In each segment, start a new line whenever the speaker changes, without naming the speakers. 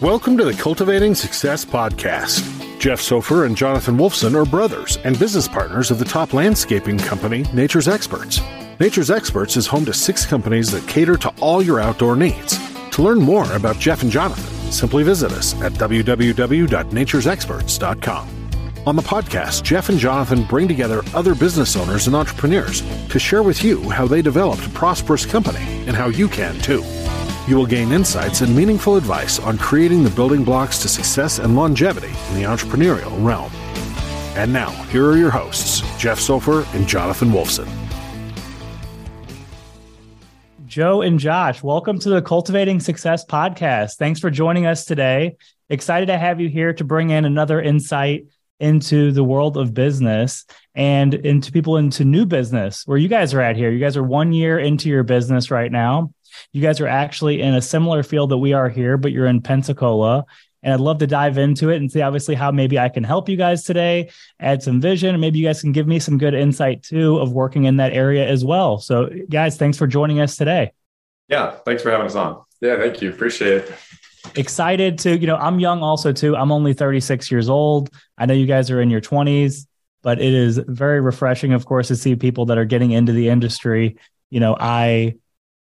Welcome to the Cultivating Success Podcast. Jeff Sophir and Jonathan Wolfson are brothers and business partners of the top landscaping company, Nature's Experts. Nature's Experts is home to six companies that cater to all your outdoor needs. To learn more about Jeff and Jonathan, simply visit us at www.naturesexperts.com. On the podcast, Jeff and Jonathan bring together other business owners and entrepreneurs to share with you how they developed a prosperous company and how you can too. You will gain insights and meaningful advice on creating the building blocks to success and longevity in the entrepreneurial realm. And now, here are your hosts, Jeff Sophir and Jonathan Wolfson.
Joe and Josh, welcome to the Cultivating Success podcast. Thanks for joining us today. Excited to have you here to bring in another insight into the world of business and into people into new business where you guys are at here. You guys are one year into your business right now. You guys are actually in a similar field that we are here, but you're in Pensacola. And I'd love to dive into it and see, obviously, how maybe I can help you guys today, add some vision, and maybe you guys can give me some good insight too of working in that area as well. So, guys, thanks for joining us today.
Yeah, thanks for having us on. Yeah, thank you. Appreciate it.
Excited to, you know, I'm young also too. I'm only 36 years old. I know you guys are in your 20s, but it is very refreshing, of course, to see people that are getting into the industry. You know, I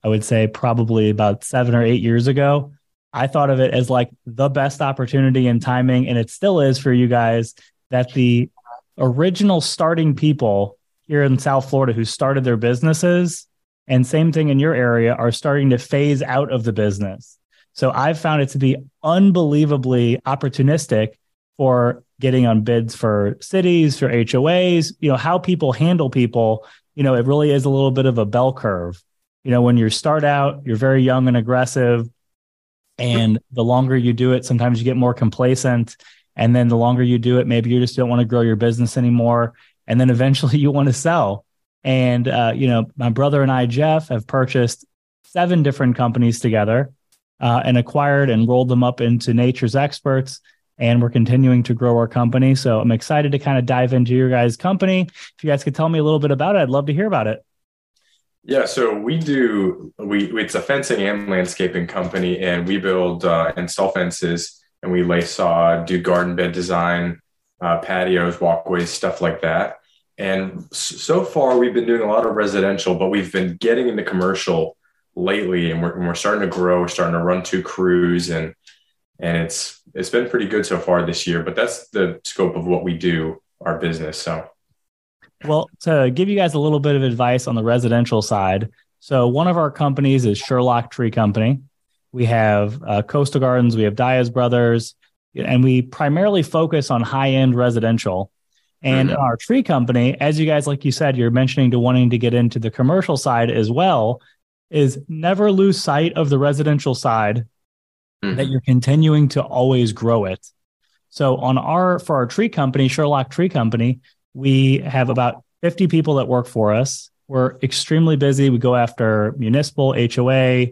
I would say probably about seven or eight years ago. I thought of it as like the best opportunity and timing, and it still is for you guys that the original starting people here in South Florida who started their businesses, and same thing in your area, are starting to phase out of the business. So I've found it to be unbelievably opportunistic for getting on bids for cities, for HOAs, you know, how people handle people, you know, it really is a little bit of a bell curve you know, when you start out, you're very young and aggressive. And the longer you do it, sometimes you get more complacent. And then the longer you do it, maybe you just don't want to grow your business anymore. And then eventually you want to sell. And, uh, you know, my brother and I, Jeff, have purchased seven different companies together uh, and acquired and rolled them up into Nature's Experts. And we're continuing to grow our company. So I'm excited to kind of dive into your guys' company. If you guys could tell me a little bit about it, I'd love to hear about it.
Yeah, so we do we it's a fencing and landscaping company, and we build uh, install fences, and we lay sod, do garden bed design, uh, patios, walkways, stuff like that. And so far, we've been doing a lot of residential, but we've been getting into commercial lately, and we're, and we're starting to grow. We're starting to run two crews, and and it's it's been pretty good so far this year. But that's the scope of what we do, our business. So
well, to give you guys a little bit of advice on the residential side. So, one of our companies is Sherlock Tree Company. We have uh, Coastal Gardens, we have Diaz Brothers, and we primarily focus on high end residential. And mm-hmm. our tree company, as you guys, like you said, you're mentioning to wanting to get into the commercial side as well, is never lose sight of the residential side mm-hmm. that you're continuing to always grow it. So on our for our tree company, Sherlock Tree Company, we have about 50 people that work for us. We're extremely busy. We go after municipal, HOA,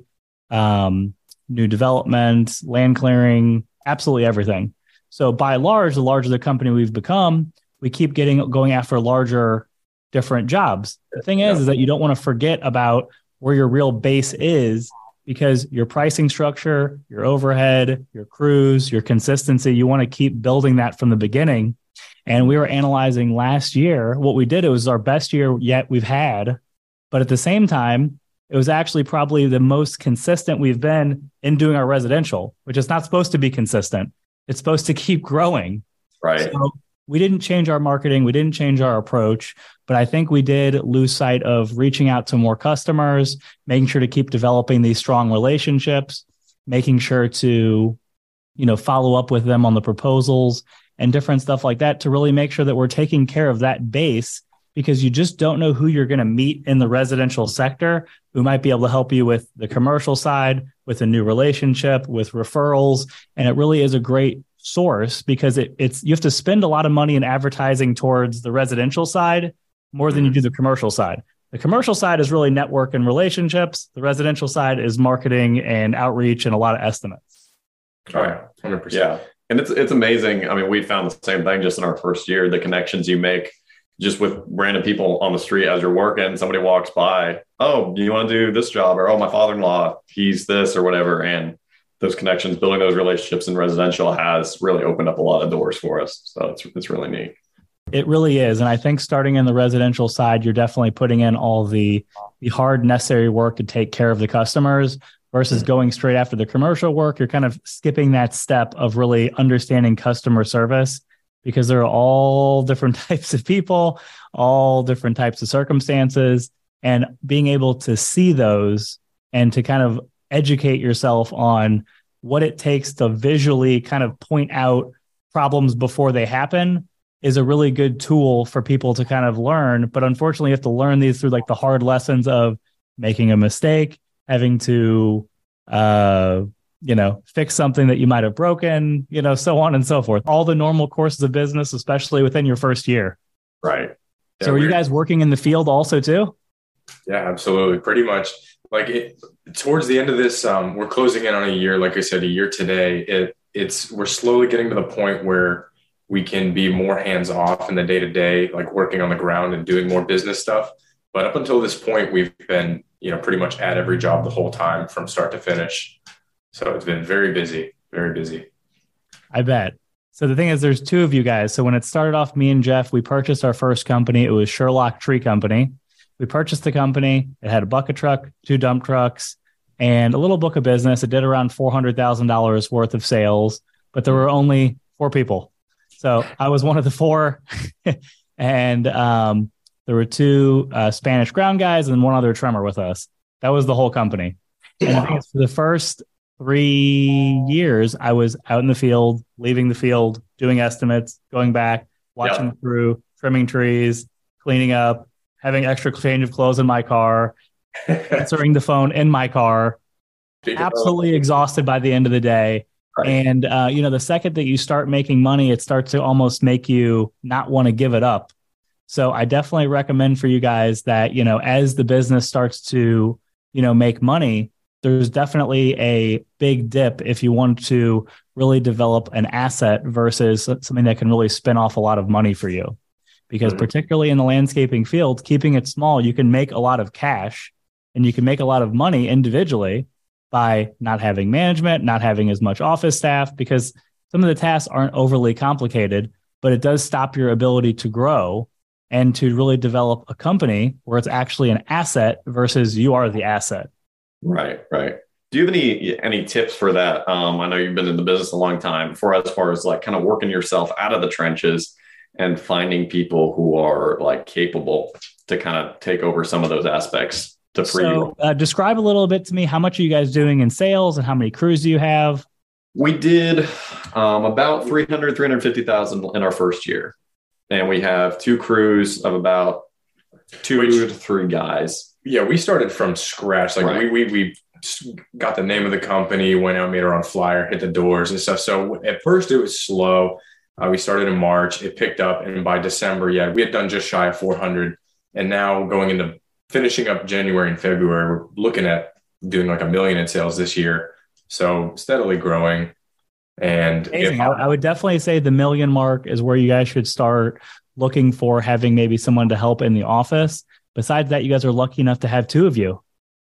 um, new development, land clearing, absolutely everything. So by large, the larger the company we've become, we keep getting going after larger different jobs. The thing is, yeah. is that you don't want to forget about where your real base is because your pricing structure, your overhead, your crews, your consistency, you want to keep building that from the beginning and we were analyzing last year. What we did, it was our best year yet we've had. But at the same time, it was actually probably the most consistent we've been in doing our residential, which is not supposed to be consistent. It's supposed to keep growing.
Right. So
we didn't change our marketing, we didn't change our approach, but I think we did lose sight of reaching out to more customers, making sure to keep developing these strong relationships, making sure to you know follow up with them on the proposals and different stuff like that to really make sure that we're taking care of that base because you just don't know who you're going to meet in the residential sector who might be able to help you with the commercial side, with a new relationship, with referrals. And it really is a great source because it, it's you have to spend a lot of money in advertising towards the residential side more than you mm-hmm. do the commercial side. The commercial side is really network and relationships. The residential side is marketing and outreach and a lot of estimates.
All right, 100%.
Yeah and it's it's amazing. I mean, we found the same thing just in our first year. The connections you make just with random people on the street as you're working. Somebody walks by, oh, you want to do this job, or oh, my father-in-law, he's this or whatever, and those connections, building those relationships in residential has really opened up a lot of doors for us. So it's it's really neat.
It really is. And I think starting in the residential side, you're definitely putting in all the, the hard necessary work to take care of the customers versus going straight after the commercial work. You're kind of skipping that step of really understanding customer service because there are all different types of people, all different types of circumstances, and being able to see those and to kind of educate yourself on what it takes to visually kind of point out problems before they happen is a really good tool for people to kind of learn. But unfortunately, you have to learn these through like the hard lessons of making a mistake, having to, uh, you know, fix something that you might have broken, you know, so on and so forth. All the normal courses of business, especially within your first year.
Right.
Yeah, so, are you guys working in the field also too?
Yeah, absolutely. Pretty much. Like it, towards the end of this, um, we're closing in on a year. Like I said, a year today. It it's we're slowly getting to the point where we can be more hands off in the day to day, like working on the ground and doing more business stuff. But up until this point, we've been, you know, pretty much at every job the whole time from start to finish. So it's been very busy, very busy.
I bet. So the thing is, there's two of you guys. So when it started off, me and Jeff, we purchased our first company. It was Sherlock Tree Company. We purchased the company. It had a bucket truck, two dump trucks, and a little book of business. It did around four hundred thousand dollars worth of sales, but there were only four people. So I was one of the four, and um, there were two uh, Spanish ground guys and one other trimmer with us. That was the whole company. And for the first three years, I was out in the field, leaving the field, doing estimates, going back, watching yep. through, trimming trees, cleaning up, having extra change of clothes in my car, answering the phone in my car, absolutely exhausted by the end of the day. Right. And uh, you know, the second that you start making money, it starts to almost make you not want to give it up. So I definitely recommend for you guys that, you know, as the business starts to, you know, make money, there's definitely a big dip if you want to really develop an asset versus something that can really spin off a lot of money for you. Because mm-hmm. particularly in the landscaping field, keeping it small, you can make a lot of cash and you can make a lot of money individually by not having management, not having as much office staff, because some of the tasks aren't overly complicated, but it does stop your ability to grow and to really develop a company where it's actually an asset versus you are the asset.
Right, right. Do you have any any tips for that? Um, I know you've been in the business a long time. For as far as like kind of working yourself out of the trenches and finding people who are like capable to kind of take over some of those aspects to free so,
uh, describe a little bit to me. How much are you guys doing in sales and how many crews do you have?
We did um, about 300, 350,000 in our first year. And we have two crews of about two Which, to three guys.
Yeah, we started from scratch. Like right. we, we, we got the name of the company, went out, made our own flyer, hit the doors and stuff. So at first it was slow. Uh, we started in March, it picked up. And by December, yeah, we had done just shy of 400. And now going into finishing up January and February, we're looking at doing like a million in sales this year. So steadily growing. And
if, I, would definitely say the million mark is where you guys should start looking for having maybe someone to help in the office. Besides that, you guys are lucky enough to have two of you.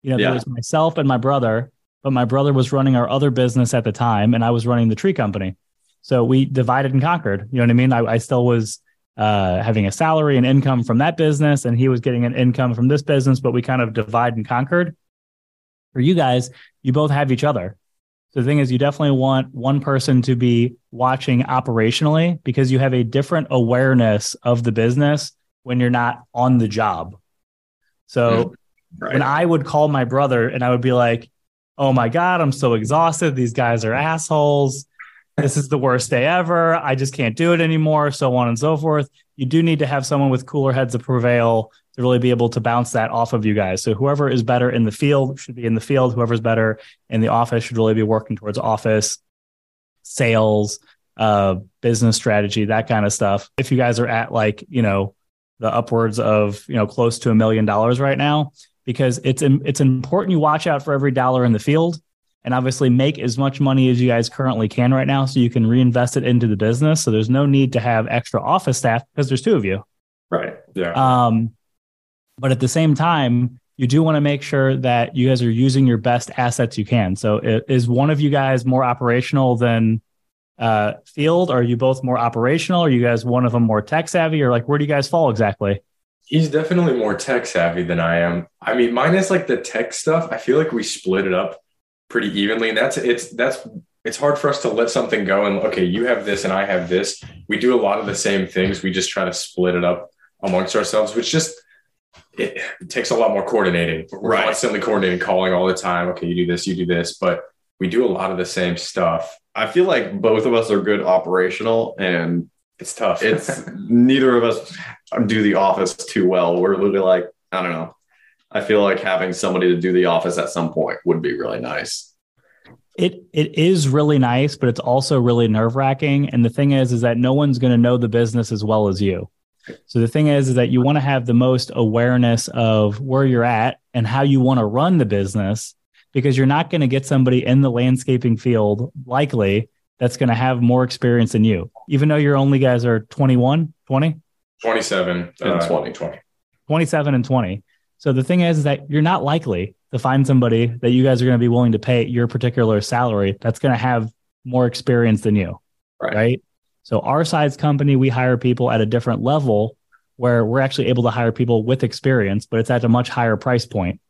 You know, yeah. there was myself and my brother, but my brother was running our other business at the time, and I was running the tree company. So we divided and conquered. You know what I mean? I, I still was uh, having a salary and income from that business, and he was getting an income from this business, but we kind of divide and conquered. For you guys, you both have each other. So the thing is, you definitely want one person to be watching operationally because you have a different awareness of the business when you're not on the job. So mm, right. when I would call my brother and I would be like, oh my God, I'm so exhausted. These guys are assholes this is the worst day ever. I just can't do it anymore, so on and so forth. You do need to have someone with cooler heads to prevail to really be able to bounce that off of you guys. So whoever is better in the field should be in the field. Whoever's better in the office should really be working towards office sales, uh, business strategy, that kind of stuff. If you guys are at like, you know, the upwards of, you know, close to a million dollars right now, because it's it's important you watch out for every dollar in the field and obviously make as much money as you guys currently can right now so you can reinvest it into the business. So there's no need to have extra office staff because there's two of you.
Right. Yeah.
Um, but at the same time, you do want to make sure that you guys are using your best assets you can. So, is one of you guys more operational than uh, field? Are you both more operational? Are you guys one of them more tech savvy, or like where do you guys fall exactly?
He's definitely more tech savvy than I am. I mean, mine is like the tech stuff. I feel like we split it up pretty evenly, and that's it's that's it's hard for us to let something go and okay, you have this and I have this. We do a lot of the same things. We just try to split it up amongst ourselves, which just it, it takes a lot more coordinating. We're right. constantly coordinating, calling all the time. Okay, you do this, you do this, but we do a lot of the same stuff.
I feel like both of us are good operational and
it's tough.
it's neither of us do the office too well. We're literally like, I don't know. I feel like having somebody to do the office at some point would be really nice.
It it is really nice, but it's also really nerve wracking. And the thing is, is that no one's going to know the business as well as you. So the thing is, is that you want to have the most awareness of where you're at and how you want to run the business, because you're not going to get somebody in the landscaping field likely that's going to have more experience than you, even though your only guys are 21, 20,
27 and uh, 20, 20,
27 and 20. So the thing is, is that you're not likely to find somebody that you guys are going to be willing to pay your particular salary that's going to have more experience than you. Right. right. So our size company, we hire people at a different level where we're actually able to hire people with experience, but it's at a much higher price point.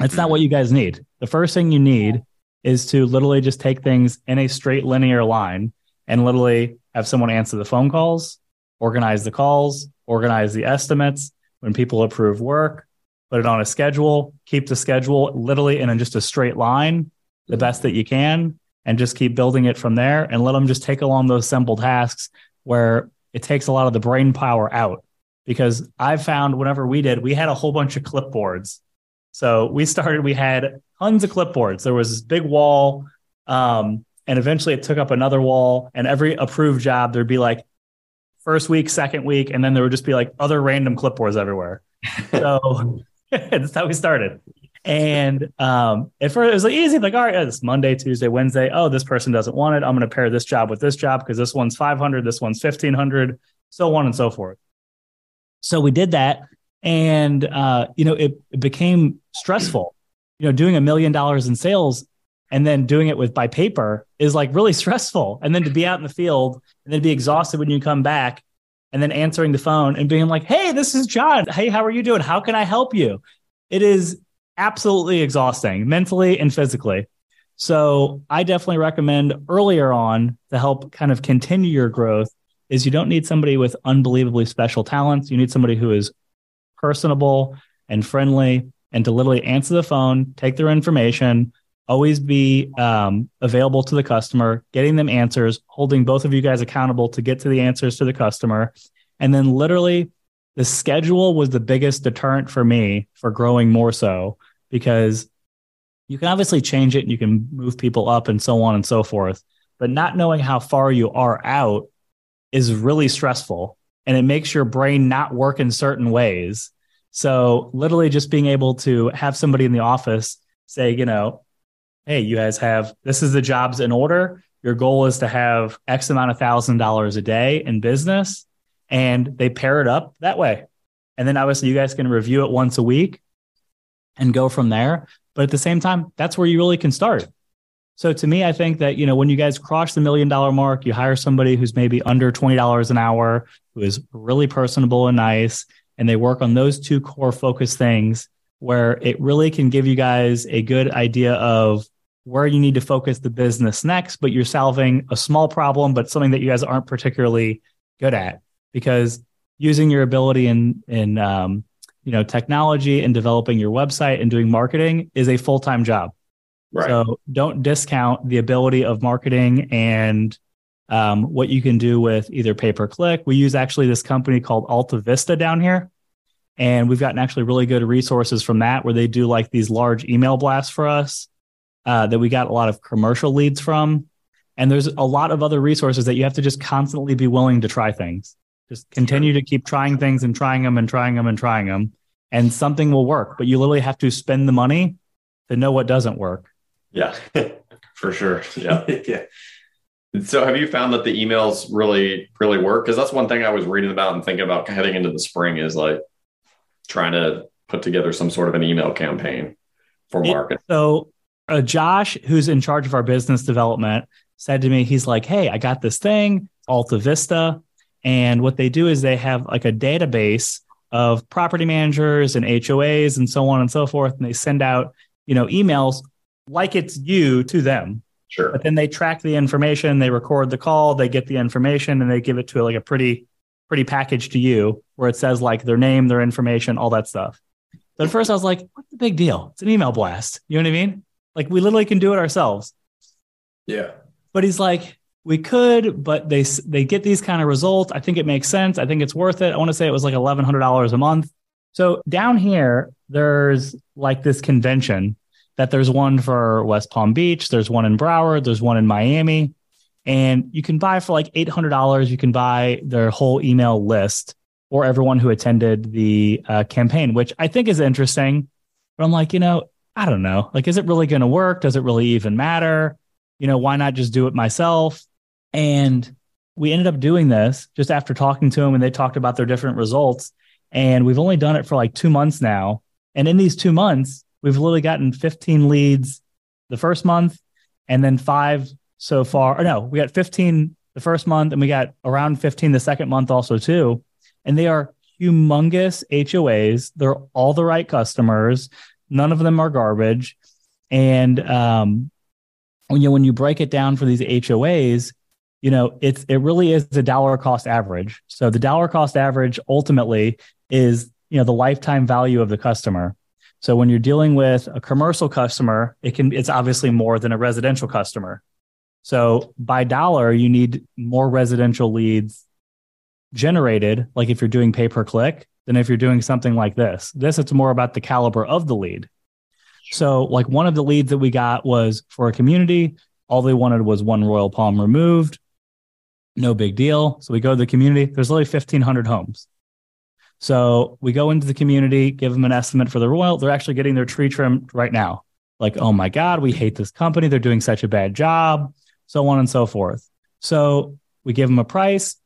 That's not what you guys need. The first thing you need is to literally just take things in a straight linear line and literally have someone answer the phone calls, organize the calls, organize the estimates. When people approve work, put it on a schedule, keep the schedule literally in just a straight line, the best that you can, and just keep building it from there and let them just take along those simple tasks where it takes a lot of the brain power out. Because I've found whenever we did, we had a whole bunch of clipboards. So we started, we had tons of clipboards. There was this big wall. Um, and eventually it took up another wall. And every approved job, there'd be like first week, second week, and then there would just be like other random clipboards everywhere. So that's how we started. And um, at first it was like easy, like, all right, it's Monday, Tuesday, Wednesday. Oh, this person doesn't want it. I'm going to pair this job with this job because this one's 500, this one's 1500, so on and so forth. So we did that. And, uh, you know, it, it became stressful. You know, doing a million dollars in sales and then doing it with by paper is like really stressful. And then to be out in the field and then be exhausted when you come back and then answering the phone and being like, hey, this is John. Hey, how are you doing? How can I help you? It is absolutely exhausting mentally and physically. So I definitely recommend earlier on to help kind of continue your growth is you don't need somebody with unbelievably special talents. You need somebody who is personable and friendly and to literally answer the phone, take their information, always be um, available to the customer, getting them answers, holding both of you guys accountable to get to the answers to the customer. And then literally the schedule was the biggest deterrent for me for growing more so because you can obviously change it and you can move people up and so on and so forth. But not knowing how far you are out is really stressful and it makes your brain not work in certain ways. So, literally, just being able to have somebody in the office say, you know, hey, you guys have this is the jobs in order. Your goal is to have X amount of thousand dollars a day in business and they pair it up that way. And then obviously you guys can review it once a week and go from there. But at the same time, that's where you really can start. So to me, I think that, you know, when you guys cross the million dollar mark, you hire somebody who's maybe under $20 an hour, who is really personable and nice, and they work on those two core focus things where it really can give you guys a good idea of where you need to focus the business next, but you're solving a small problem, but something that you guys aren't particularly good at. Because using your ability in in um, you know technology and developing your website and doing marketing is a full-time job. Right. so don't discount the ability of marketing and um, what you can do with either pay per click we use actually this company called alta vista down here and we've gotten actually really good resources from that where they do like these large email blasts for us uh, that we got a lot of commercial leads from and there's a lot of other resources that you have to just constantly be willing to try things just continue to keep trying things and trying them and trying them and trying them, and something will work. But you literally have to spend the money to know what doesn't work.
Yeah, for sure. Yeah. yeah. So have you found that the emails really, really work? Because that's one thing I was reading about and thinking about heading into the spring is like trying to put together some sort of an email campaign for marketing.
So, uh, Josh, who's in charge of our business development, said to me, he's like, "Hey, I got this thing, Alta Vista, and what they do is they have like a database of property managers and HOAs and so on and so forth, and they send out, you know, emails like it's you to them."
Sure.
But then they track the information, they record the call, they get the information, and they give it to like a pretty, pretty package to you where it says like their name, their information, all that stuff. But at first I was like, what's the big deal? It's an email blast. You know what I mean? Like we literally can do it ourselves.
Yeah.
But he's like, we could, but they they get these kind of results. I think it makes sense. I think it's worth it. I want to say it was like eleven hundred dollars a month. So down here, there's like this convention that there's one for West Palm Beach, there's one in Broward, there's one in Miami, and you can buy for like eight hundred dollars. You can buy their whole email list or everyone who attended the uh, campaign, which I think is interesting. But I'm like, you know, I don't know. Like, is it really going to work? Does it really even matter? You know, why not just do it myself? And we ended up doing this just after talking to them and they talked about their different results. And we've only done it for like two months now. And in these two months, we've literally gotten 15 leads the first month and then five so far. Or no, we got 15 the first month and we got around 15 the second month also too. And they are humongous HOAs. They're all the right customers. None of them are garbage. And um, when you when you break it down for these HOAs, you know it's it really is a dollar cost average. So the dollar cost average ultimately is you know the lifetime value of the customer. So when you're dealing with a commercial customer, it can it's obviously more than a residential customer. So by dollar, you need more residential leads generated, like if you're doing pay per click, than if you're doing something like this. This, it's more about the caliber of the lead. So, like one of the leads that we got was for a community. All they wanted was one Royal Palm removed. No big deal. So we go to the community. There's only 1,500 homes. So we go into the community, give them an estimate for the Royal. They're actually getting their tree trimmed right now. Like, oh my God, we hate this company. They're doing such a bad job, so on and so forth. So we give them a price.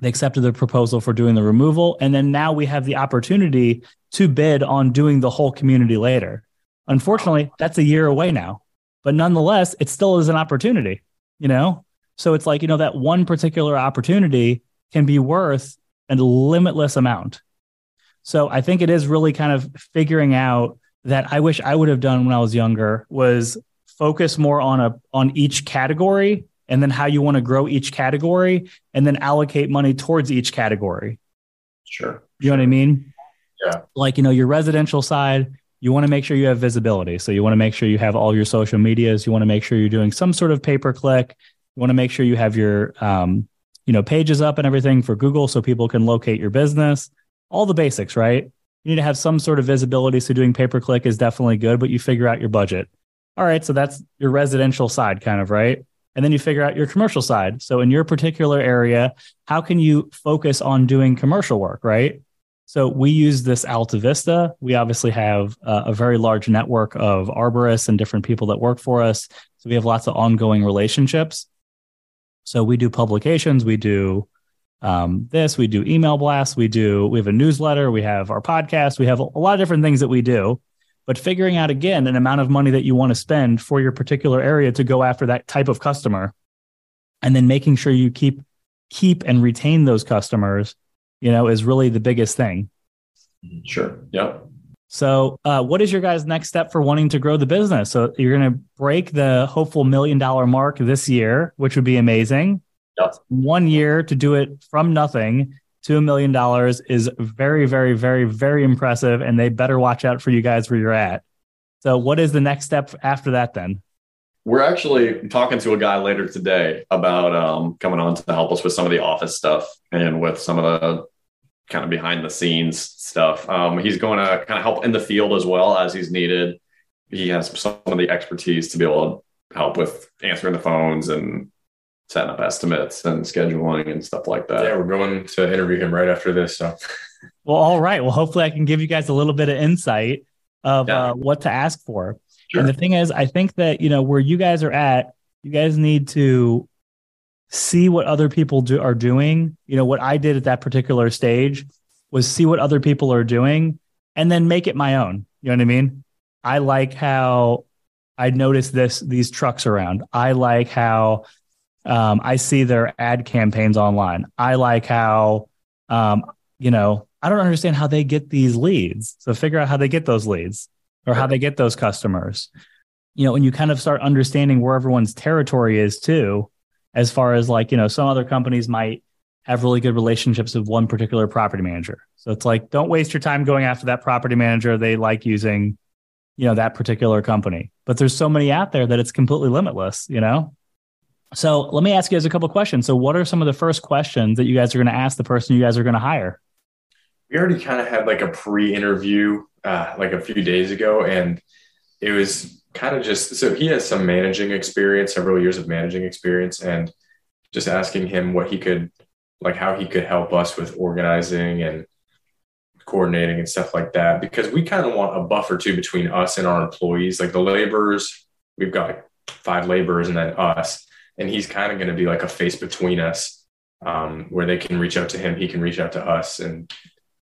They accepted the proposal for doing the removal. And then now we have the opportunity to bid on doing the whole community later. Unfortunately, that's a year away now, but nonetheless, it still is an opportunity, you know? So it's like, you know, that one particular opportunity can be worth a limitless amount. So I think it is really kind of figuring out that I wish I would have done when I was younger was focus more on a on each category and then how you want to grow each category and then allocate money towards each category.
Sure.
You know what I mean?
Yeah.
Like, you know, your residential side, you want to make sure you have visibility. So you want to make sure you have all your social medias. You want to make sure you're doing some sort of pay per click. You want to make sure you have your, um, you know, pages up and everything for Google so people can locate your business. All the basics, right? You need to have some sort of visibility. So doing pay per click is definitely good, but you figure out your budget. All right. So that's your residential side, kind of, right? And then you figure out your commercial side. So in your particular area, how can you focus on doing commercial work, right? So we use this Alta Vista. We obviously have a, a very large network of arborists and different people that work for us. So we have lots of ongoing relationships. So we do publications, we do um, this, we do email blasts, we do we have a newsletter, we have our podcast, we have a lot of different things that we do but figuring out again an amount of money that you want to spend for your particular area to go after that type of customer. And then making sure you keep keep and retain those customers you know is really the biggest thing.
Sure. Yep.
So uh, what is your guys next step for wanting to grow the business? So you're going to break the hopeful million dollar mark this year which would be amazing.
Yep.
one year to do it from nothing a million dollars is very, very, very, very impressive. And they better watch out for you guys where you're at. So, what is the next step after that then?
We're actually talking to a guy later today about um, coming on to help us with some of the office stuff and with some of the kind of behind the scenes stuff. Um, he's going to kind of help in the field as well as he's needed. He has some of the expertise to be able to help with answering the phones and setting up estimates and scheduling and stuff like that.
Yeah, we're going to interview him right after this. So,
well, all right. Well, hopefully, I can give you guys a little bit of insight of yeah. uh, what to ask for. Sure. And the thing is, I think that you know where you guys are at, you guys need to see what other people do are doing. You know, what I did at that particular stage was see what other people are doing and then make it my own. You know what I mean? I like how I notice this these trucks around. I like how um, I see their ad campaigns online. I like how um, you know I don't understand how they get these leads. So figure out how they get those leads or how they get those customers. You know, and you kind of start understanding where everyone's territory is too, as far as like, you know, some other companies might have really good relationships with one particular property manager. So it's like, don't waste your time going after that property manager. They like using, you know, that particular company. But there's so many out there that it's completely limitless, you know? So let me ask you guys a couple questions. So what are some of the first questions that you guys are going to ask the person you guys are going to hire?
We already kind of had like a pre-interview uh, like a few days ago, and it was kind of just so he has some managing experience, several years of managing experience, and just asking him what he could like how he could help us with organizing and coordinating and stuff like that because we kind of want a buffer too between us and our employees like the laborers we've got five laborers and then us and he's kind of going to be like a face between us um, where they can reach out to him he can reach out to us. And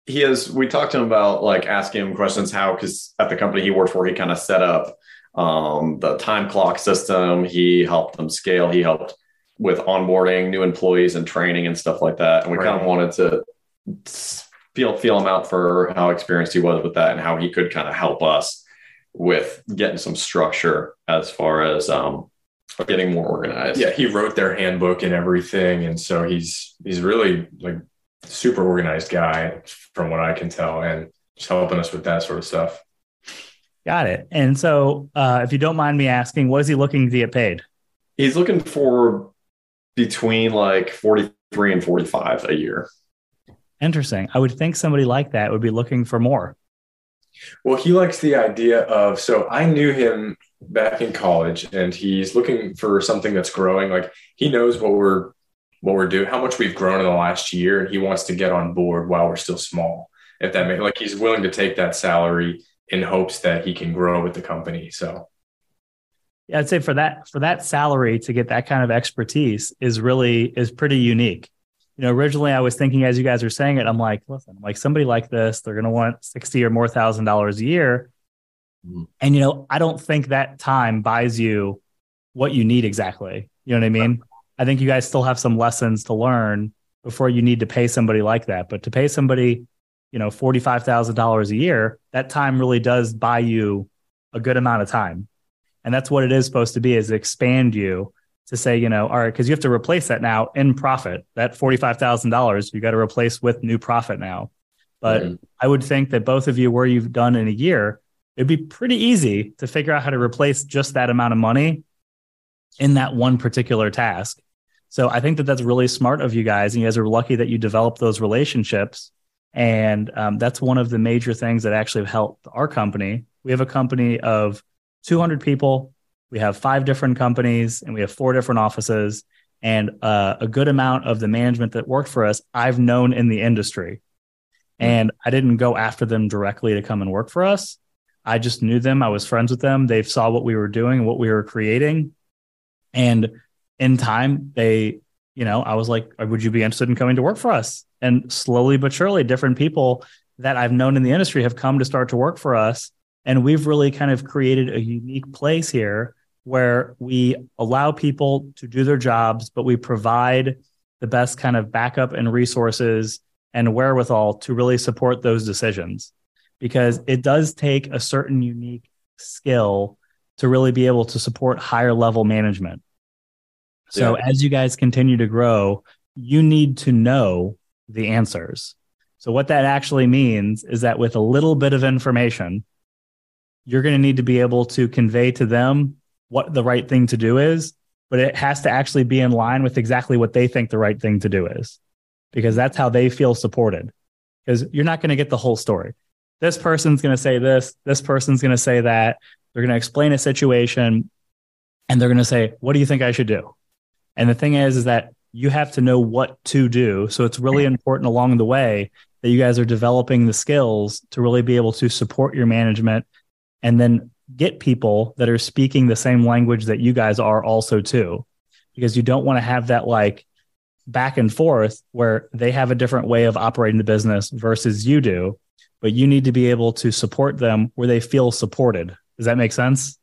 he has we talked to him about like asking him questions how because at the company he worked for he kind of set up um, the time clock system. He helped them scale. He helped with onboarding new employees and training and stuff like that. And we right. kind of wanted to feel feel him out for how experienced he was with that and how he could kind of help us with getting some structure as far as um, getting more organized
yeah he wrote their handbook and everything and so he's he's really like super organized guy from what I can tell, and just helping us with that sort of stuff.
Got it. And so, uh, if you don't mind me asking, what is he looking to get paid?
He's looking for between like 43 and 45 a year.
Interesting. I would think somebody like that would be looking for more.
Well, he likes the idea of so I knew him back in college and he's looking for something that's growing. Like he knows what we're what we're doing, how much we've grown in the last year, and he wants to get on board while we're still small. If that makes like he's willing to take that salary in hopes that he can grow with the company. So
yeah, I'd say for that for that salary to get that kind of expertise is really is pretty unique. You know, originally I was thinking as you guys are saying it, I'm like, listen, like somebody like this, they're gonna want 60 or more thousand dollars a year. Mm-hmm. And you know, I don't think that time buys you what you need exactly. You know what I mean? I think you guys still have some lessons to learn before you need to pay somebody like that. But to pay somebody, you know, $45,000 a year, that time really does buy you a good amount of time. And that's what it is supposed to be is expand you to say, you know, all right, because you have to replace that now in profit. That $45,000 you got to replace with new profit now. But mm-hmm. I would think that both of you, where you've done in a year, it'd be pretty easy to figure out how to replace just that amount of money in that one particular task. So I think that that's really smart of you guys. And you guys are lucky that you developed those relationships. And um, that's one of the major things that actually helped our company. We have a company of 200 people. We have five different companies and we have four different offices. And uh, a good amount of the management that worked for us, I've known in the industry. And I didn't go after them directly to come and work for us. I just knew them. I was friends with them. They saw what we were doing what we were creating. And in time, they, you know, I was like, uh, would you be interested in coming to work for us? And slowly but surely, different people that I've known in the industry have come to start to work for us. And we've really kind of created a unique place here where we allow people to do their jobs, but we provide the best kind of backup and resources and wherewithal to really support those decisions. Because it does take a certain unique skill to really be able to support higher level management. So yeah. as you guys continue to grow, you need to know the answers. So what that actually means is that with a little bit of information, you're going to need to be able to convey to them what the right thing to do is, but it has to actually be in line with exactly what they think the right thing to do is, because that's how they feel supported. Because you're not going to get the whole story. This person's going to say this, this person's going to say that. They're going to explain a situation and they're going to say, What do you think I should do? And the thing is, is that you have to know what to do. So it's really important along the way that you guys are developing the skills to really be able to support your management and then get people that are speaking the same language that you guys are also too. Because you don't want to have that like back and forth where they have a different way of operating the business versus you do. But you need to be able to support them where they feel supported. Does that make sense?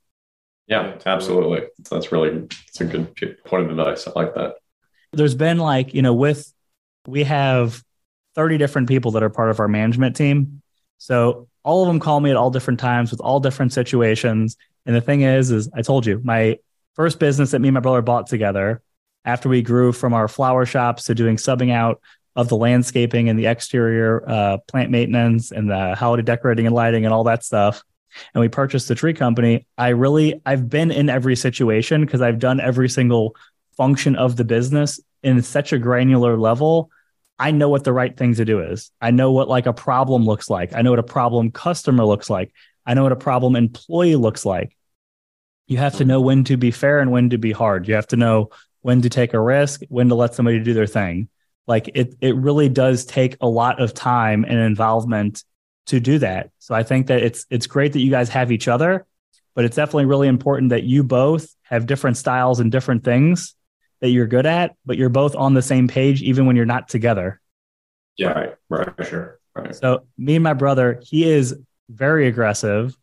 Yeah, absolutely. That's really it's a good point of advice. I like that.
There's been like, you know, with we have 30 different people that are part of our management team. So all of them call me at all different times with all different situations. And the thing is, is I told you, my first business that me and my brother bought together after we grew from our flower shops to doing subbing out of the landscaping and the exterior uh, plant maintenance and the holiday decorating and lighting and all that stuff. And we purchased the tree company. I really i've been in every situation because i've done every single function of the business in such a granular level. I know what the right thing to do is. I know what like a problem looks like. I know what a problem customer looks like. I know what a problem employee looks like. You have to know when to be fair and when to be hard. You have to know when to take a risk when to let somebody do their thing like it it really does take a lot of time and involvement to do that. So I think that it's it's great that you guys have each other, but it's definitely really important that you both have different styles and different things that you're good at, but you're both on the same page even when you're not together.
Yeah, right, right, sure. Right.
So me and my brother, he is very aggressive.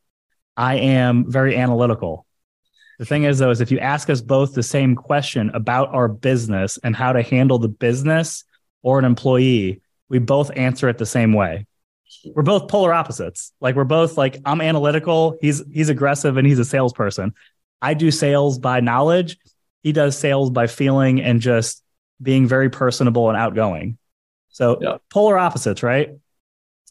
I am very analytical. The thing is, though, is if you ask us both the same question about our business and how to handle the business or an employee, we both answer it the same way. We're both polar opposites. Like we're both like I'm analytical, he's he's aggressive and he's a salesperson. I do sales by knowledge. He does sales by feeling and just being very personable and outgoing. So yeah. polar opposites, right?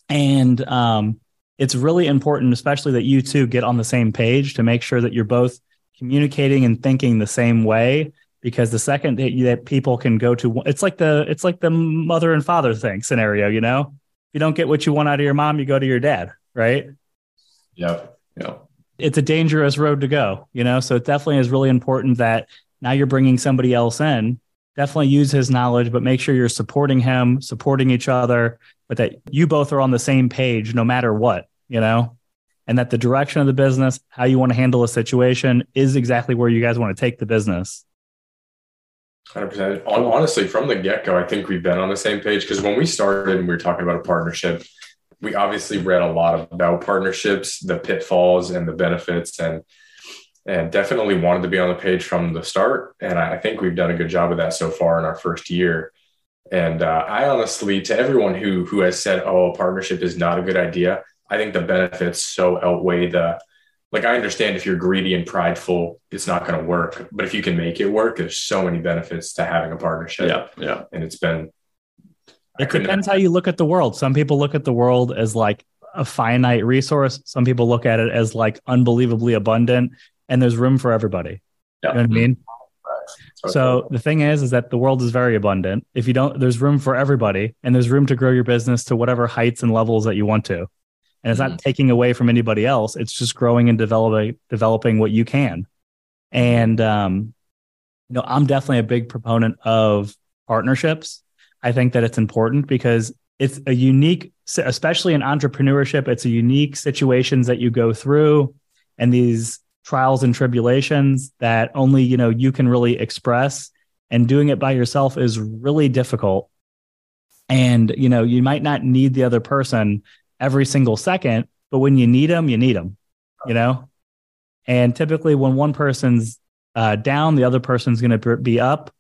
And um, it's really important, especially that you two get on the same page to make sure that you're both communicating and thinking the same way because the second that, you, that people can go to it's like the it's like the mother and father thing scenario you know? If you don't get what you want out of your mom you go to your dad right?
Yeah
yeah.
It's a dangerous road to go you know? So it definitely is really important that now you're bringing somebody else in. Definitely use his knowledge but make sure you're supporting him supporting each other but that you both are on the same page no matter what you know? And that the direction of the business how you want to handle a situation is exactly where you guys want to take the business
100%. Honestly, from the get go, I think we've been on the same page because when we started and we were talking about a partnership, we obviously read a lot about partnerships, the pitfalls and the benefits, and and definitely wanted to be on the page from the start. And I think we've done a good job of that so far in our first year. And uh, I honestly, to everyone who who has said, "Oh, a partnership is not a good idea," I think the benefits so outweigh the like I understand if you're greedy and prideful, it's not going to work. But if you can make it work, there's so many benefits to having a partnership.
Yeah, yeah.
And it's been.
It depends how you look at the world. Some people look at the world as like a finite resource. Some people look at it as like unbelievably abundant, and there's room for everybody. Yeah. You know what I mean? Okay. So the thing is, is that the world is very abundant. If you don't, there's room for everybody, and there's room to grow your business to whatever heights and levels that you want to and it's mm-hmm. not taking away from anybody else. It's just growing and developing developing what you can. And um, you know i'm definitely a big proponent of partnerships. I think that it's important because it's a unique especially in entrepreneurship it's a unique situations that you go through and these trials and tribulations that only you know you can really express. And doing it by yourself is really difficult. And you know you might not need the other person every single second, but when you need them, you need them, you know? And typically, when one person's uh, down, the other person's going to be up,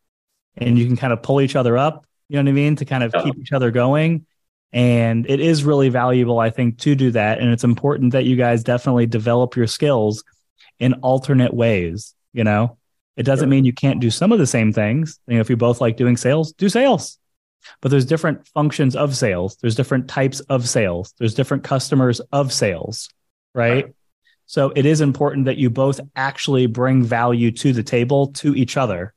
and you can kind of pull each other up, you know what I mean, to kind of yeah. keep each other going. And it is really valuable, I think, to do that. And it's important that you guys definitely develop your skills in alternate ways, you know? It doesn't mean you can't do some of the same things. You know, if you both like doing sales, do sales but there's different functions of sales. There's different types of sales. There's different customers of sales right, right. so it is important that you both actually bring value to the table to each other.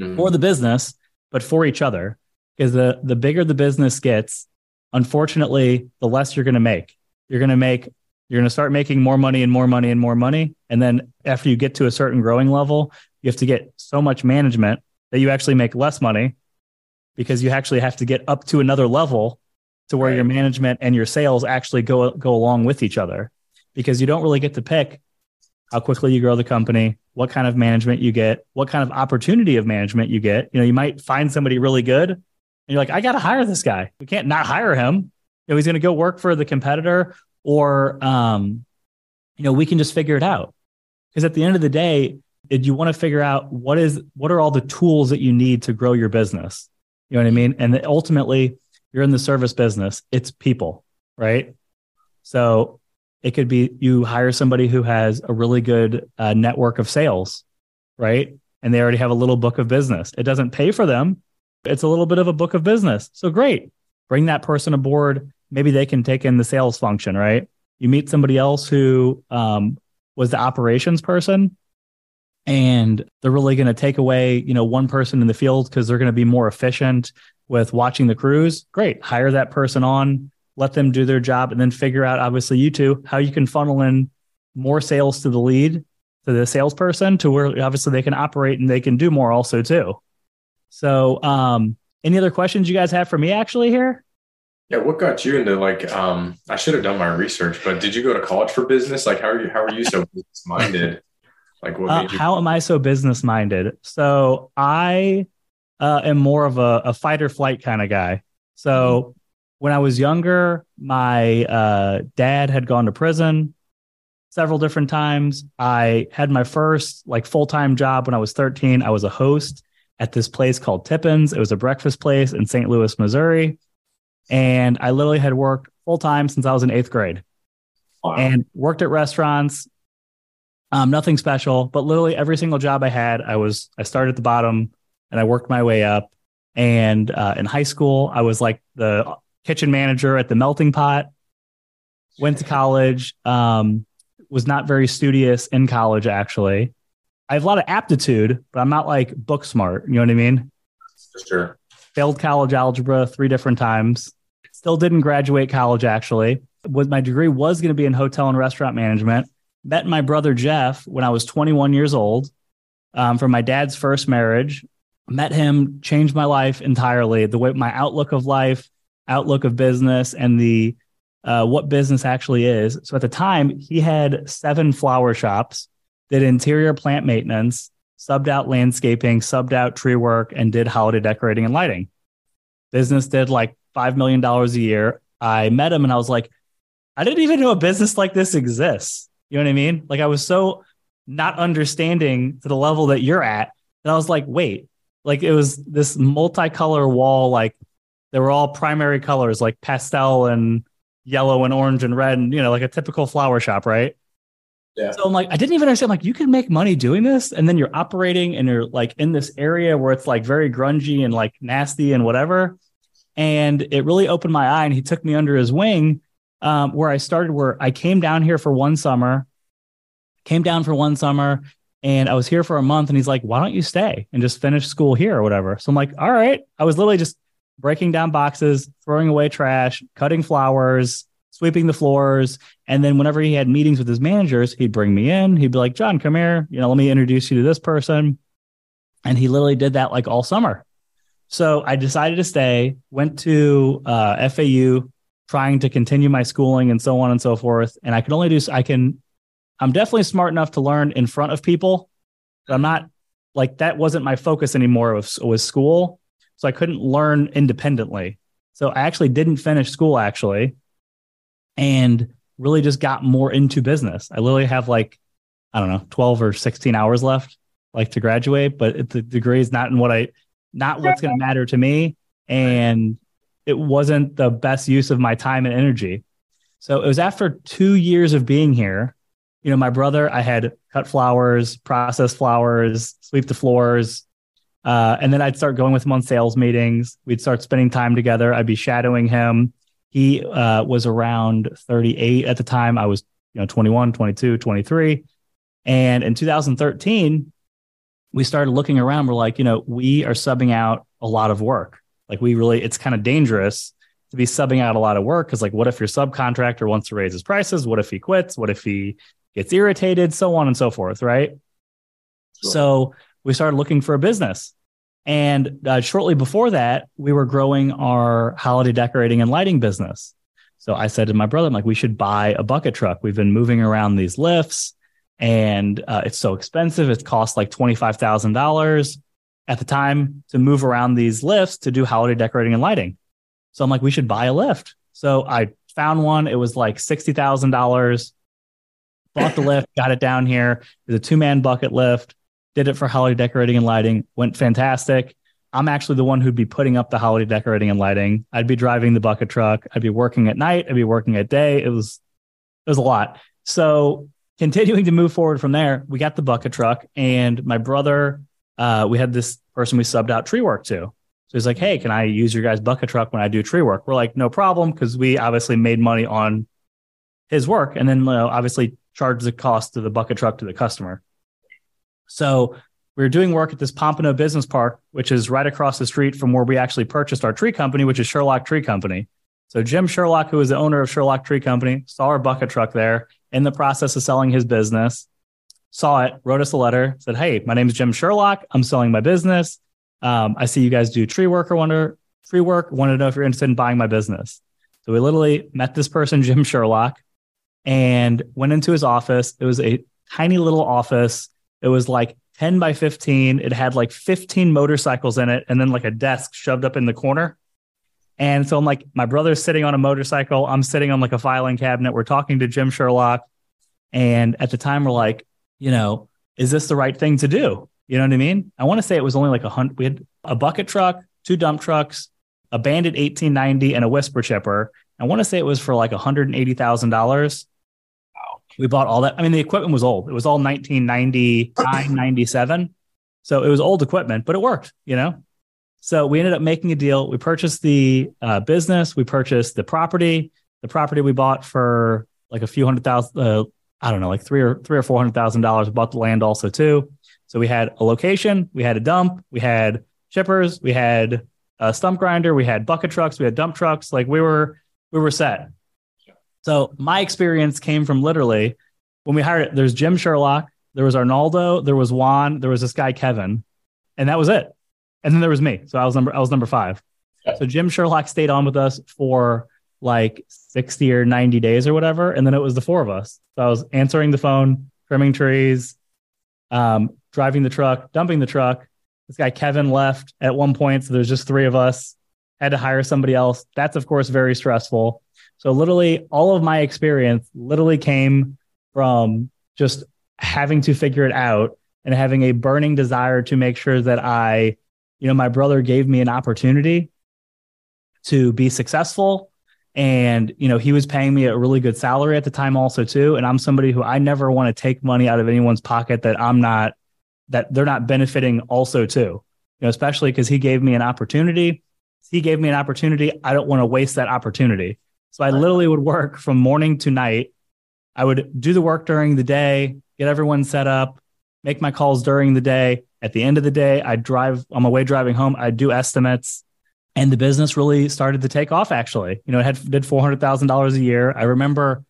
Mm. for the business but for each other because the the bigger the business gets unfortunately the less you're going to make. You're going to make you're going to start making more money and more money and more money and then after you get to a certain growing level you have to get so much management that you actually make less money because you actually have to get up to another level to where right. your management and your sales actually go go along with each other because you don't really get to pick how quickly you grow the company, what kind of management you get, what kind of opportunity of management you get. You know, you might find somebody really good and you're like, I got to hire this guy. We can't not hire him. know, he's going to go work for the competitor or, um, you know, we can just figure it out. Because at the end of the day, you want to figure out what is what are all the tools that you need to grow your business. You know what I mean? And ultimately, you're in the service business. It's people, right? So it could be you hire somebody who has a really good uh, network of sales, right? And they already have a little book of business. It doesn't pay for them. It's a little bit of a book of business. So great. Bring that person aboard. Maybe they can take in the sales function, right? You meet somebody else who um, was the operations person and they're really going to take away, you know, one person in the field because they're going to be more efficient with watching the crews. Great. Hire that person on, let them do their job and then figure out obviously you two how you can funnel in more sales to the lead to the salesperson to where obviously they can operate and they can do more also too. So, um, any other questions you guys have for me actually here?
Yeah, what got you into like um I should have done my research, but did you go to college for business? Like how are you how are you so business minded? Like what
uh,
you-
how am I so business minded? So I uh, am more of a, a fight or flight kind of guy. So when I was younger, my uh, dad had gone to prison several different times. I had my first like full time job when I was 13. I was a host at this place called Tippins. It was a breakfast place in St. Louis, Missouri. And I literally had worked full time since I was in eighth grade wow. and worked at restaurants. Um, nothing special, but literally every single job I had, I was, I started at the bottom and I worked my way up. And uh, in high school, I was like the kitchen manager at the melting pot. Went to college, um, was not very studious in college, actually. I have a lot of aptitude, but I'm not like book smart. You know what I mean?
For sure.
Failed college algebra three different times. Still didn't graduate college, actually. What my degree was going to be in hotel and restaurant management. Met my brother Jeff when I was 21 years old um, from my dad's first marriage. Met him, changed my life entirely. The way my outlook of life, outlook of business, and the uh, what business actually is. So at the time, he had seven flower shops, did interior plant maintenance, subbed out landscaping, subbed out tree work, and did holiday decorating and lighting. Business did like $5 million a year. I met him and I was like, I didn't even know a business like this exists. You know what I mean? Like I was so not understanding to the level that you're at that I was like, wait, like it was this multicolor wall, like they were all primary colors, like pastel and yellow and orange and red, and you know, like a typical flower shop, right?
Yeah.
So I'm like, I didn't even understand. like, you can make money doing this, and then you're operating, and you're like in this area where it's like very grungy and like nasty and whatever. And it really opened my eye, and he took me under his wing, um, where I started. Where I came down here for one summer, came down for one summer, and I was here for a month. And he's like, "Why don't you stay and just finish school here or whatever?" So I'm like, "All right." I was literally just breaking down boxes, throwing away trash, cutting flowers, sweeping the floors. And then whenever he had meetings with his managers, he'd bring me in. He'd be like, John, come here. You know, let me introduce you to this person. And he literally did that like all summer. So I decided to stay, went to uh, FAU, trying to continue my schooling and so on and so forth. And I can only do, I can, I'm definitely smart enough to learn in front of people. I'm not like that wasn't my focus anymore. It was, it was school. So I couldn't learn independently. So I actually didn't finish school actually and really just got more into business. I literally have like, I don't know, 12 or 16 hours left like to graduate, but the degree is not in what I, not what's going to matter to me. And it wasn't the best use of my time and energy. So it was after two years of being here. You know, my brother, I had cut flowers, process flowers, sweep the floors, uh, and then I'd start going with him on sales meetings. We'd start spending time together. I'd be shadowing him. He uh, was around 38 at the time. I was, you know, 21, 22, 23. And in 2013, we started looking around. We're like, you know, we are subbing out a lot of work. Like we really, it's kind of dangerous to be subbing out a lot of work because, like, what if your subcontractor wants to raise his prices? What if he quits? What if he gets irritated? So on and so forth, right? Sure. So we started looking for a business. And uh, shortly before that, we were growing our holiday decorating and lighting business. So I said to my brother, I'm like, we should buy a bucket truck. We've been moving around these lifts and uh, it's so expensive. It costs like $25,000 at the time to move around these lifts to do holiday decorating and lighting. So I'm like, we should buy a lift. So I found one. It was like $60,000. Bought the lift, got it down here. It was a two man bucket lift. Did it for holiday decorating and lighting. Went fantastic. I'm actually the one who'd be putting up the holiday decorating and lighting. I'd be driving the bucket truck. I'd be working at night. I'd be working at day. It was it was a lot. So continuing to move forward from there, we got the bucket truck, and my brother, uh, we had this person we subbed out tree work to. So he's like, "Hey, can I use your guys' bucket truck when I do tree work?" We're like, "No problem," because we obviously made money on his work, and then you know, obviously charge the cost of the bucket truck to the customer. So we were doing work at this Pompano Business Park, which is right across the street from where we actually purchased our tree company, which is Sherlock Tree Company. So Jim Sherlock, who is the owner of Sherlock Tree Company, saw our bucket truck there in the process of selling his business, saw it, wrote us a letter, said, Hey, my name is Jim Sherlock. I'm selling my business. Um, I see you guys do tree work or wonder tree work. Want to know if you're interested in buying my business. So we literally met this person, Jim Sherlock, and went into his office. It was a tiny little office. It was like 10 by 15. It had like 15 motorcycles in it and then like a desk shoved up in the corner. And so I'm like, my brother's sitting on a motorcycle. I'm sitting on like a filing cabinet. We're talking to Jim Sherlock. And at the time, we're like, you know, is this the right thing to do? You know what I mean? I want to say it was only like a hundred. We had a bucket truck, two dump trucks, a Bandit 1890, and a Whisper Chipper. I want to say it was for like $180,000. Wow. We bought all that. I mean, the equipment was old. It was all 1999, 97. So it was old equipment, but it worked, you know? So we ended up making a deal. We purchased the uh, business, we purchased the property. The property we bought for like a few hundred thousand, uh, I don't know, like three or three or four hundred thousand dollars. Bought the land also too. So we had a location, we had a dump, we had chippers, we had a stump grinder, we had bucket trucks, we had dump trucks. Like we were we were set. So my experience came from literally when we hired it. There's Jim Sherlock, there was Arnaldo, there was Juan, there was this guy Kevin, and that was it. And then there was me. So I was number I was number five. So Jim Sherlock stayed on with us for like 60 or 90 days or whatever. And then it was the four of us. So I was answering the phone, trimming trees, um, driving the truck, dumping the truck. This guy Kevin left at one point. So there's just three of us. Had to hire somebody else. That's of course very stressful. So literally all of my experience literally came from just having to figure it out and having a burning desire to make sure that I you know, my brother gave me an opportunity to be successful. And, you know, he was paying me a really good salary at the time, also, too. And I'm somebody who I never want to take money out of anyone's pocket that I'm not, that they're not benefiting also, too. You know, especially because he gave me an opportunity. He gave me an opportunity. I don't want to waste that opportunity. So I literally would work from morning to night. I would do the work during the day, get everyone set up, make my calls during the day, at the end of the day, I drive on my way driving home, I do estimates and the business really started to take off actually. You know, it had did $400,000 a year. I remember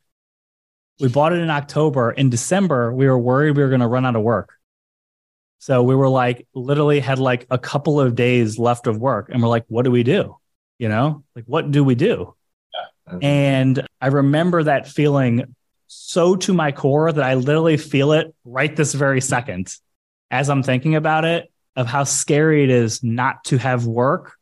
we bought it in October. In December, we were worried we were going to run out of work. So we were like, literally had like a couple of days left of work. And we're like, what do we do? You know, like, what do we do? Yeah. And I remember that feeling so to my core that I literally feel it right this very second as I'm thinking about it of how scary it is not to have work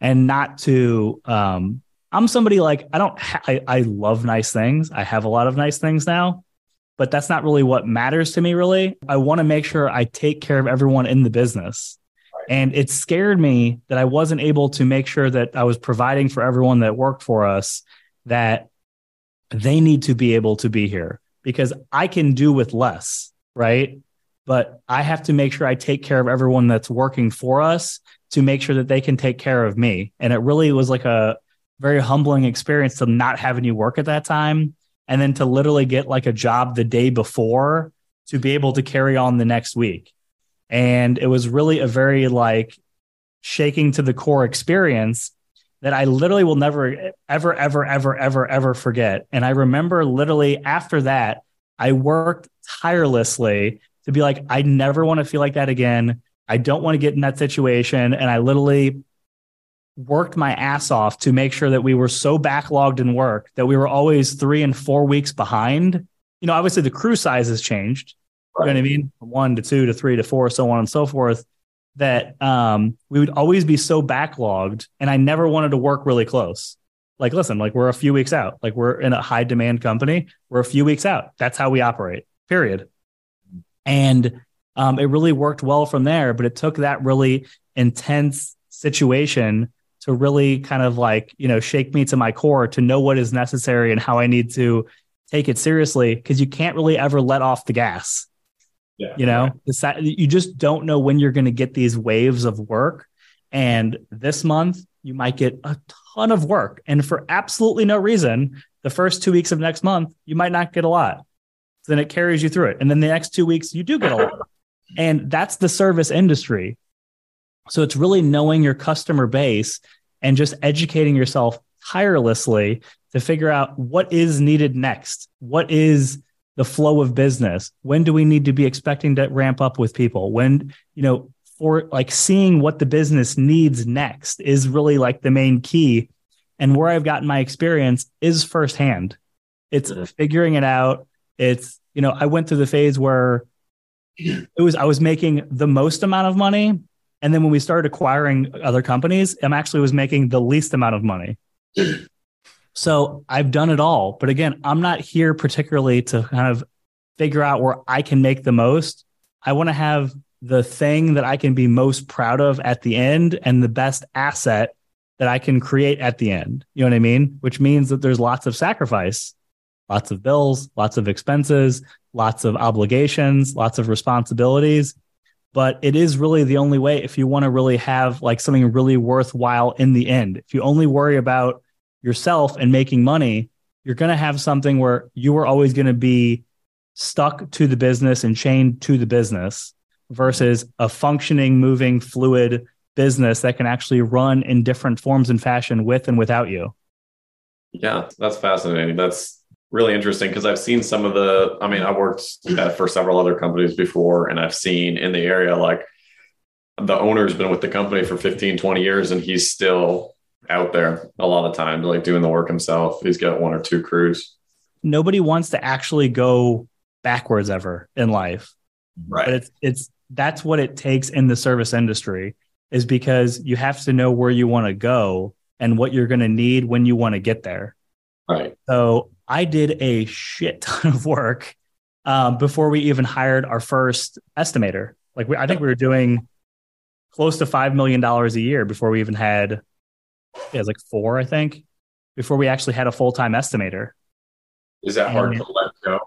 and not to um I'm somebody like I don't ha- I, I love nice things. I have a lot of nice things now, but that's not really what matters to me really. I want to make sure I take care of everyone in the business. And it scared me that I wasn't able to make sure that I was providing for everyone that worked for us that they need to be able to be here because I can do with less, right? but I have to make sure I take care of everyone that's working for us to make sure that they can take care of me. And it really was like a very humbling experience to not have any work at that time and then to literally get like a job the day before to be able to carry on the next week. And it was really a very like shaking to the core experience that I literally will never, ever, ever, ever, ever, ever forget. And I remember literally after that, I worked tirelessly to be like, I never want to feel like that again. I don't want to get in that situation. And I literally worked my ass off to make sure that we were so backlogged in work that we were always three and four weeks behind. You know, obviously the crew size has changed. Right. You know what I mean? From one to two to three to four, so on and so forth. That um, we would always be so backlogged, and I never wanted to work really close. like, listen, like we're a few weeks out. Like we're in a high demand company. We're a few weeks out. That's how we operate, period. And um, it really worked well from there, but it took that really intense situation to really kind of like, you know, shake me to my core to know what is necessary and how I need to take it seriously because you can't really ever let off the gas.
Yeah.
You know, the, you just don't know when you're going to get these waves of work. And this month, you might get a ton of work. And for absolutely no reason, the first two weeks of next month, you might not get a lot. So then it carries you through it. And then the next two weeks, you do get a lot. And that's the service industry. So it's really knowing your customer base and just educating yourself tirelessly to figure out what is needed next. What is the flow of business? When do we need to be expecting to ramp up with people? When, you know, for like seeing what the business needs next is really like the main key. And where I've gotten my experience is firsthand. It's mm-hmm. figuring it out. It's, you know, I went through the phase where it was, I was making the most amount of money. And then when we started acquiring other companies, I'm actually was making the least amount of money. So I've done it all. But again, I'm not here particularly to kind of figure out where I can make the most. I want to have the thing that I can be most proud of at the end and the best asset that I can create at the end. You know what I mean? Which means that there's lots of sacrifice, lots of bills, lots of expenses, lots of obligations, lots of responsibilities. But it is really the only way if you want to really have like something really worthwhile in the end. If you only worry about yourself and making money, you're going to have something where you are always going to be stuck to the business and chained to the business versus a functioning, moving, fluid business that can actually run in different forms and fashion with and without you.
Yeah, that's fascinating. That's really interesting because I've seen some of the, I mean, I worked for several other companies before and I've seen in the area like the owner's been with the company for 15, 20 years and he's still out there a lot of times, like doing the work himself. He's got one or two crews.
Nobody wants to actually go backwards ever in life.
Right.
But it's it's that's what it takes in the service industry is because you have to know where you want to go and what you're going to need when you want to get there.
Right.
So I did a shit ton of work um, before we even hired our first estimator. Like we, I think we were doing close to five million dollars a year before we even had yeah, it's like four, I think, before we actually had a full time estimator.
Is that hard to let go?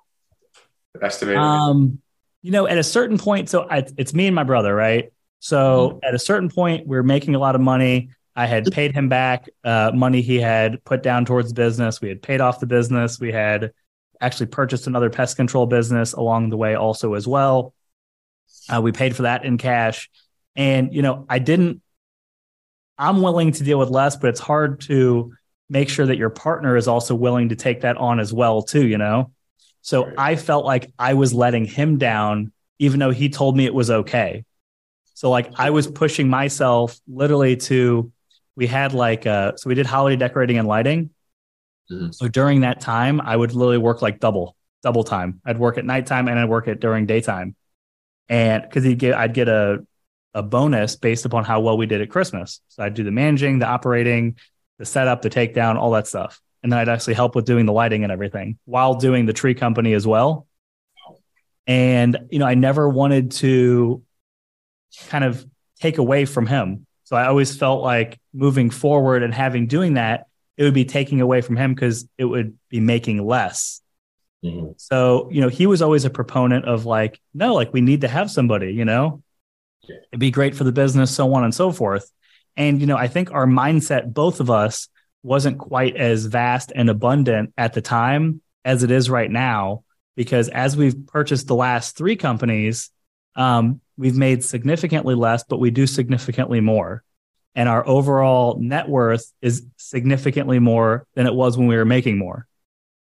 Estimating?
Um, you know, at a certain point, so I, it's me and my brother, right? So mm-hmm. at a certain point, we are making a lot of money. I had paid him back uh, money he had put down towards business. We had paid off the business. We had actually purchased another pest control business along the way, also as well. Uh, we paid for that in cash, and you know, I didn't I'm willing to deal with less, but it's hard to make sure that your partner is also willing to take that on as well, too, you know? So right. I felt like I was letting him down, even though he told me it was okay. So like I was pushing myself literally to, we had like, uh, so we did holiday decorating and lighting. Mm-hmm. So during that time, I would literally work like double, double time. I'd work at nighttime and I'd work it during daytime. And because he'd get, I'd get a a bonus based upon how well we did at Christmas. So I'd do the managing, the operating, the setup, the takedown, all that stuff. And then I'd actually help with doing the lighting and everything while doing the tree company as well. And, you know, I never wanted to kind of take away from him. So I always felt like moving forward and having doing that, it would be taking away from him because it would be making less. Mm-hmm. So, you know, he was always a proponent of like, no, like we need to have somebody, you know, It'd be great for the business, so on and so forth. And, you know, I think our mindset, both of us, wasn't quite as vast and abundant at the time as it is right now. Because as we've purchased the last three companies, um, we've made significantly less, but we do significantly more. And our overall net worth is significantly more than it was when we were making more,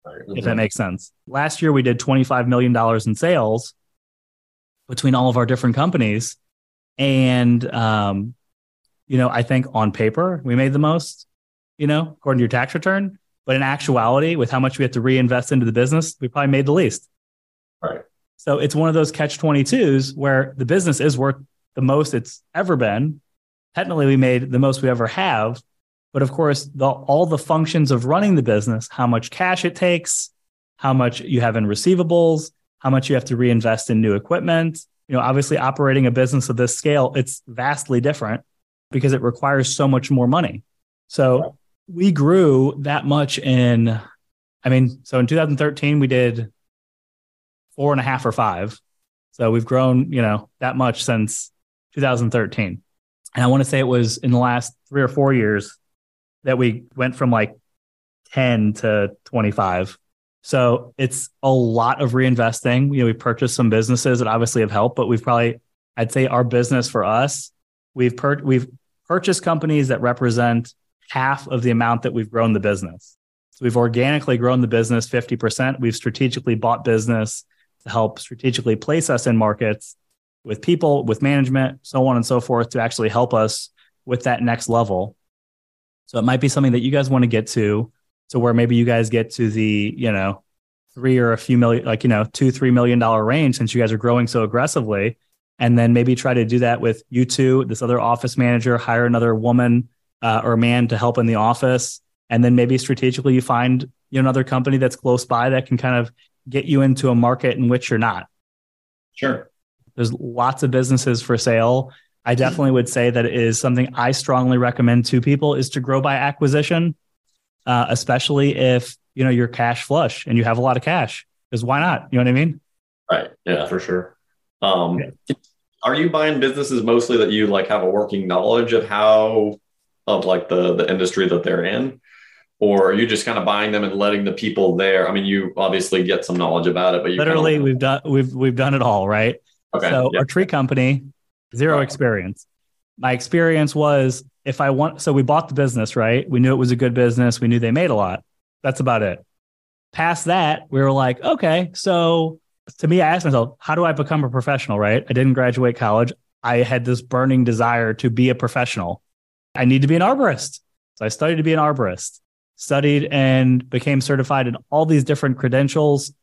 mm-hmm. if that makes sense. Last year, we did $25 million in sales between all of our different companies. And, um, you know, I think on paper we made the most, you know, according to your tax return. But in actuality, with how much we have to reinvest into the business, we probably made the least.
Right.
So it's one of those catch 22s where the business is worth the most it's ever been. Technically, we made the most we ever have, But of course, the, all the functions of running the business, how much cash it takes, how much you have in receivables, how much you have to reinvest in new equipment. You know, obviously operating a business of this scale, it's vastly different because it requires so much more money. So we grew that much in, I mean, so in 2013, we did four and a half or five. So we've grown, you know, that much since 2013. And I want to say it was in the last three or four years that we went from like 10 to 25. So it's a lot of reinvesting. You know, we purchased some businesses that obviously have helped, but we've probably, I'd say our business for us, we've per- we've purchased companies that represent half of the amount that we've grown the business. So we've organically grown the business 50%. We've strategically bought business help strategically place us in markets with people, with management, so on and so forth to actually help us with that next level. So it might be something that you guys want to get to, to where maybe you guys get to the, you know, three or a few million, like, you know, two, $3 million range since you guys are growing so aggressively. And then maybe try to do that with you two, this other office manager, hire another woman uh, or man to help in the office. And then maybe strategically you find you know, another company that's close by that can kind of get you into a market in which you're not.
Sure.
There's lots of businesses for sale. I definitely would say that it is something I strongly recommend to people is to grow by acquisition, uh, especially if you know you're cash flush and you have a lot of cash. Because why not? You know what I mean?
Right. Yeah, for sure. Um, yeah. Are you buying businesses mostly that you like have a working knowledge of how of like the the industry that they're in? Or are you just kind of buying them and letting the people there? I mean, you obviously get some knowledge about it, but you
literally kind of... we've done we've we've done it all, right? Okay. So our tree company, zero experience. My experience was if I want, so we bought the business, right? We knew it was a good business. We knew they made a lot. That's about it. Past that, we were like, okay, so to me, I asked myself, how do I become a professional, right? I didn't graduate college. I had this burning desire to be a professional. I need to be an arborist. So I studied to be an arborist studied and became certified in all these different credentials.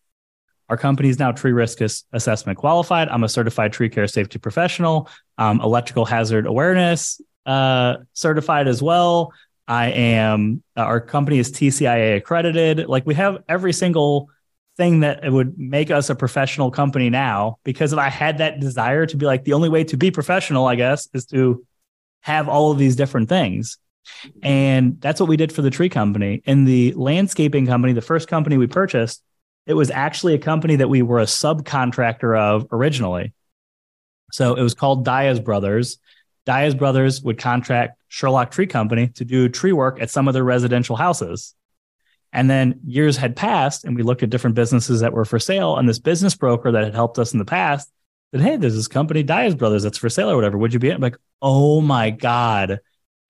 Our company is now tree risk assessment qualified. I'm a certified tree care safety professional, um, electrical hazard awareness uh, certified as well. I am, uh, our company is TCIA accredited. Like we have every single thing that would make us a professional company now because if I had that desire to be like the only way to be professional, I guess, is to have all of these different things. And that's what we did for the tree company. And the landscaping company, the first company we purchased, it was actually a company that we were a subcontractor of originally. So it was called Diaz Brothers. Diaz Brothers would contract Sherlock Tree Company to do tree work at some of their residential houses. And then years had passed, and we looked at different businesses that were for sale. And this business broker that had helped us in the past said, Hey, there's this company, Diaz Brothers, that's for sale or whatever. Would you be? in? I'm like, oh my God.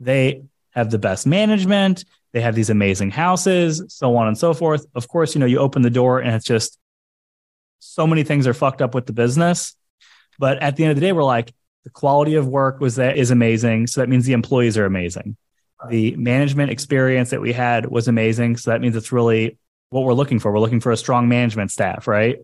They have the best management. They have these amazing houses, so on and so forth. Of course, you know, you open the door and it's just so many things are fucked up with the business. But at the end of the day, we're like, the quality of work was that is amazing. So that means the employees are amazing. The management experience that we had was amazing. So that means it's really what we're looking for. We're looking for a strong management staff, right?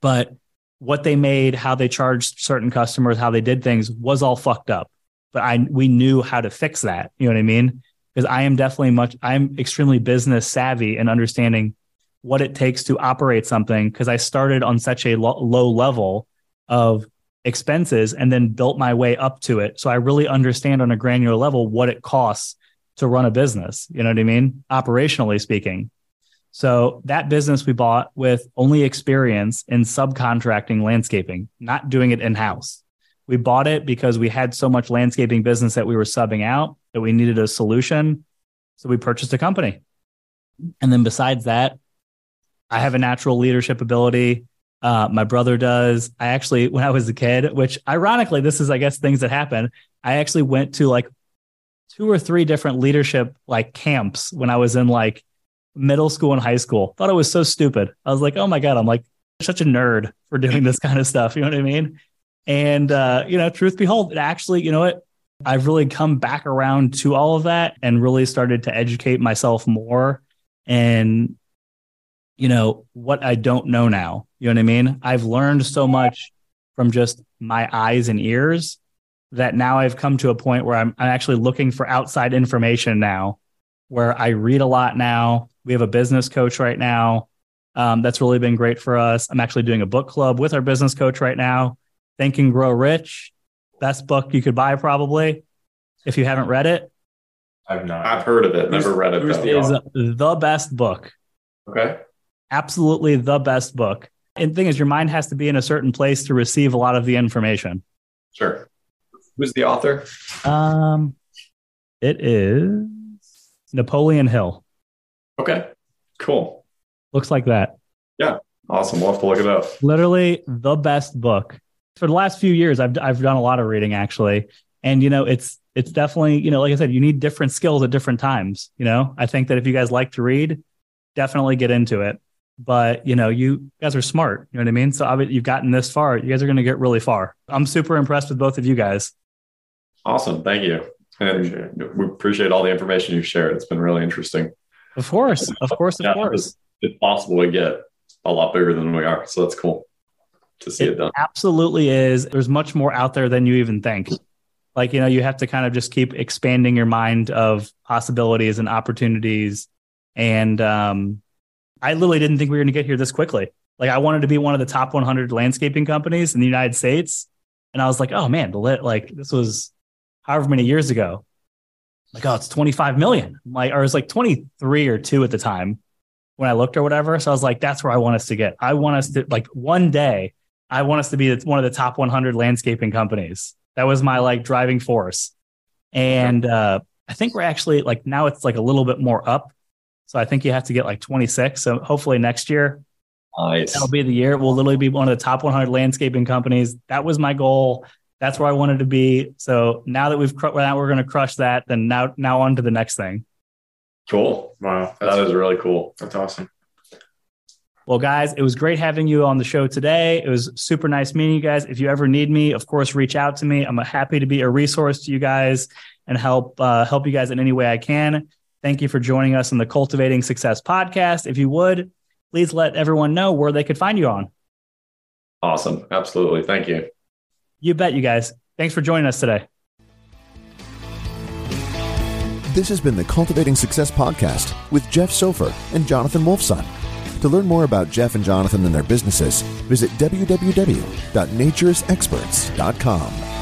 But what they made, how they charged certain customers, how they did things was all fucked up but I we knew how to fix that. You know what I mean? Because I am definitely much I'm extremely business savvy and understanding what it takes to operate something because I started on such a lo- low level of expenses and then built my way up to it. So I really understand on a granular level what it costs to run a business. You know what I mean? Operationally speaking. So that business we bought with only experience in subcontracting landscaping, not doing it in house. We bought it because we had so much landscaping business that we were subbing out that we needed a solution. So we purchased a company. And then besides that, I have a natural leadership ability. Uh, my brother does. I actually, when I was a kid, which ironically, this is, I guess, things that happen. I actually went to like two or three different leadership like camps when I was in like middle school and high school. Thought it was so stupid. I was like, oh my God, I'm like such a nerd for doing this kind of stuff. You know what I mean? And, uh, you know, truth behold, it actually, you know what? I've really come back around to all of that and really started to educate myself more and, you know, what I don't know now. You know what I mean? I've learned so much from just my eyes and ears that now I've come to a point where I'm, I'm actually looking for outside information now, where I read a lot now. We have a business coach right now. Um, that's really been great for us. I'm actually doing a book club with our business coach right now. Think and Grow Rich, best book you could buy probably if you haven't read it.
I've not.
I've heard of it, never read it.
who's
though.
Is the best book.
okay.
Absolutely the best book. And the thing is, your mind has to be in a certain place to receive a lot of the information.
Sure. Who's the author?
Um, it is Napoleon Hill.
Okay. Cool.
Looks like that. Yeah.
Awesome. We'll have to look it up.
Literally the best book. For the last few years, I've I've done a lot of reading actually, and you know, it's it's definitely you know, like I said, you need different skills at different times. You know, I think that if you guys like to read, definitely get into it. But you know, you guys are smart. You know what I mean? So you've gotten this far. You guys are going to get really far. I'm super impressed with both of you guys.
Awesome. Thank you. And we appreciate all the information you've shared. It's been really interesting.
Of course, of course, of
Yeah,
course.
It's possible to get a lot bigger than we are. So that's cool to see it,
It
done.
absolutely is. There's much more out there than you even think. Like, you know, you have to kind of just keep expanding your mind of possibilities and opportunities. And um, I literally didn't think we were going to get here this quickly. Like, I wanted to be one of the top 100 landscaping companies in the United States. And I was like, oh man, the lit, like this was however many years ago. Like, oh, it's 25 million. Like, or it was like 23 or two at the time when I looked or whatever. So I was like, that's where I want us to get. I want us to like one day, I want us to be one of the top 100 landscaping companies. That was my like driving force. And uh, I think we're actually like now it's like a little bit more up. So I think you have to get like 26. So hopefully next year
Nice.
that'll be the year. We'll literally be one of the top 100 landscaping companies. That was my goal. That's where I wanted to be. So now that we've cr- now we're going to crush that, then now now on to the next thing.
Cool.
Wow, that's,
That is really cool.
that's awesome.
Well, guys, it was great having you on the show today. It was super nice meeting you guys. If you ever need me, of course, reach out to me. I'm happy to be a resource to you guys and help uh, help you guys in any way I can. Thank you for joining us on the Cultivating Success podcast. If you would, please let everyone know where they could find you on.
Awesome. Absolutely. Thank you.
You bet, you guys. Thanks for joining us today.
This has been the Cultivating Success podcast with Jeff Sophir and Jonathan Wolfson. To learn more about Jeff and Jonathan and their businesses, visit www.naturesexperts.com.